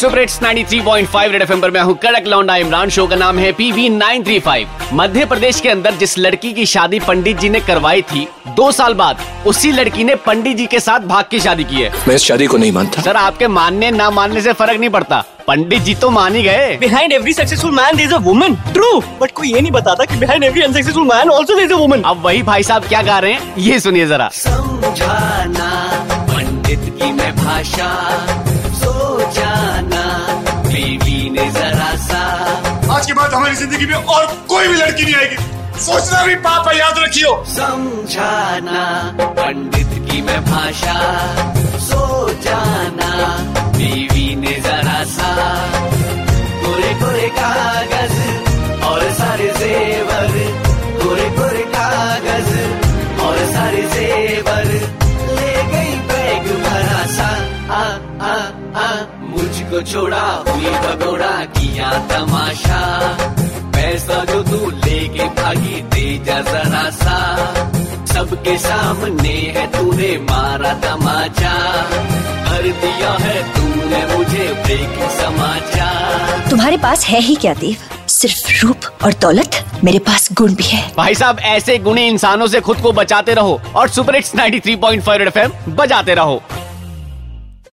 Super hits 93.5 red FM पर मैं हूँ कड़क लौंडा इमरान। शो का नाम है पीवी 935 मध्य प्रदेश के अंदर जिस लड़की की शादी पंडित जी ने करवाई थी दो साल बाद उसी लड़की ने पंडित जी के साथ भाग की शादी की है। मैं इस शादी को नहीं मानता। सर आपके मानने ना मानने से फ़र्क नहीं पड़ता। पंडित जी तो मान ही गए। Behind every successful man is is a woman. True. But कोई ये नहीं बताता कि behind every unsuccessful man also there is a woman. अब वही भाई साहब क्या गा रहे हैं ये सुनिए जरा। समझाना पंडित की मैं भाषा। के बाद हमारी ज़िंदगी में और कोई भी लड़की नहीं आएगी। सोचना भी पाप है, याद रखियो। समझाना, पंडित की मैं भाषा। सो जाना बीवी ने जरा सा। कोरे कोरे कागज़ मुझको छोड़ा हुई भगोड़ा किया तमाशा। पैसा जो तू लेके भागी दे जा जरा सा। सबके सामने है तूने मारा तमाचा। कर दिया है तूने मुझे ब्रेक समाचार तुम्हारे पास है ही क्या देव? सिर्फ़ रूप और दौलत मेरे पास गुण भी है। भाई साहब ऐसे गुणी इंसानों से खुद को बचाते रहो और सुपर हिट्स 93.5 रेड एफएम बजाते रहो।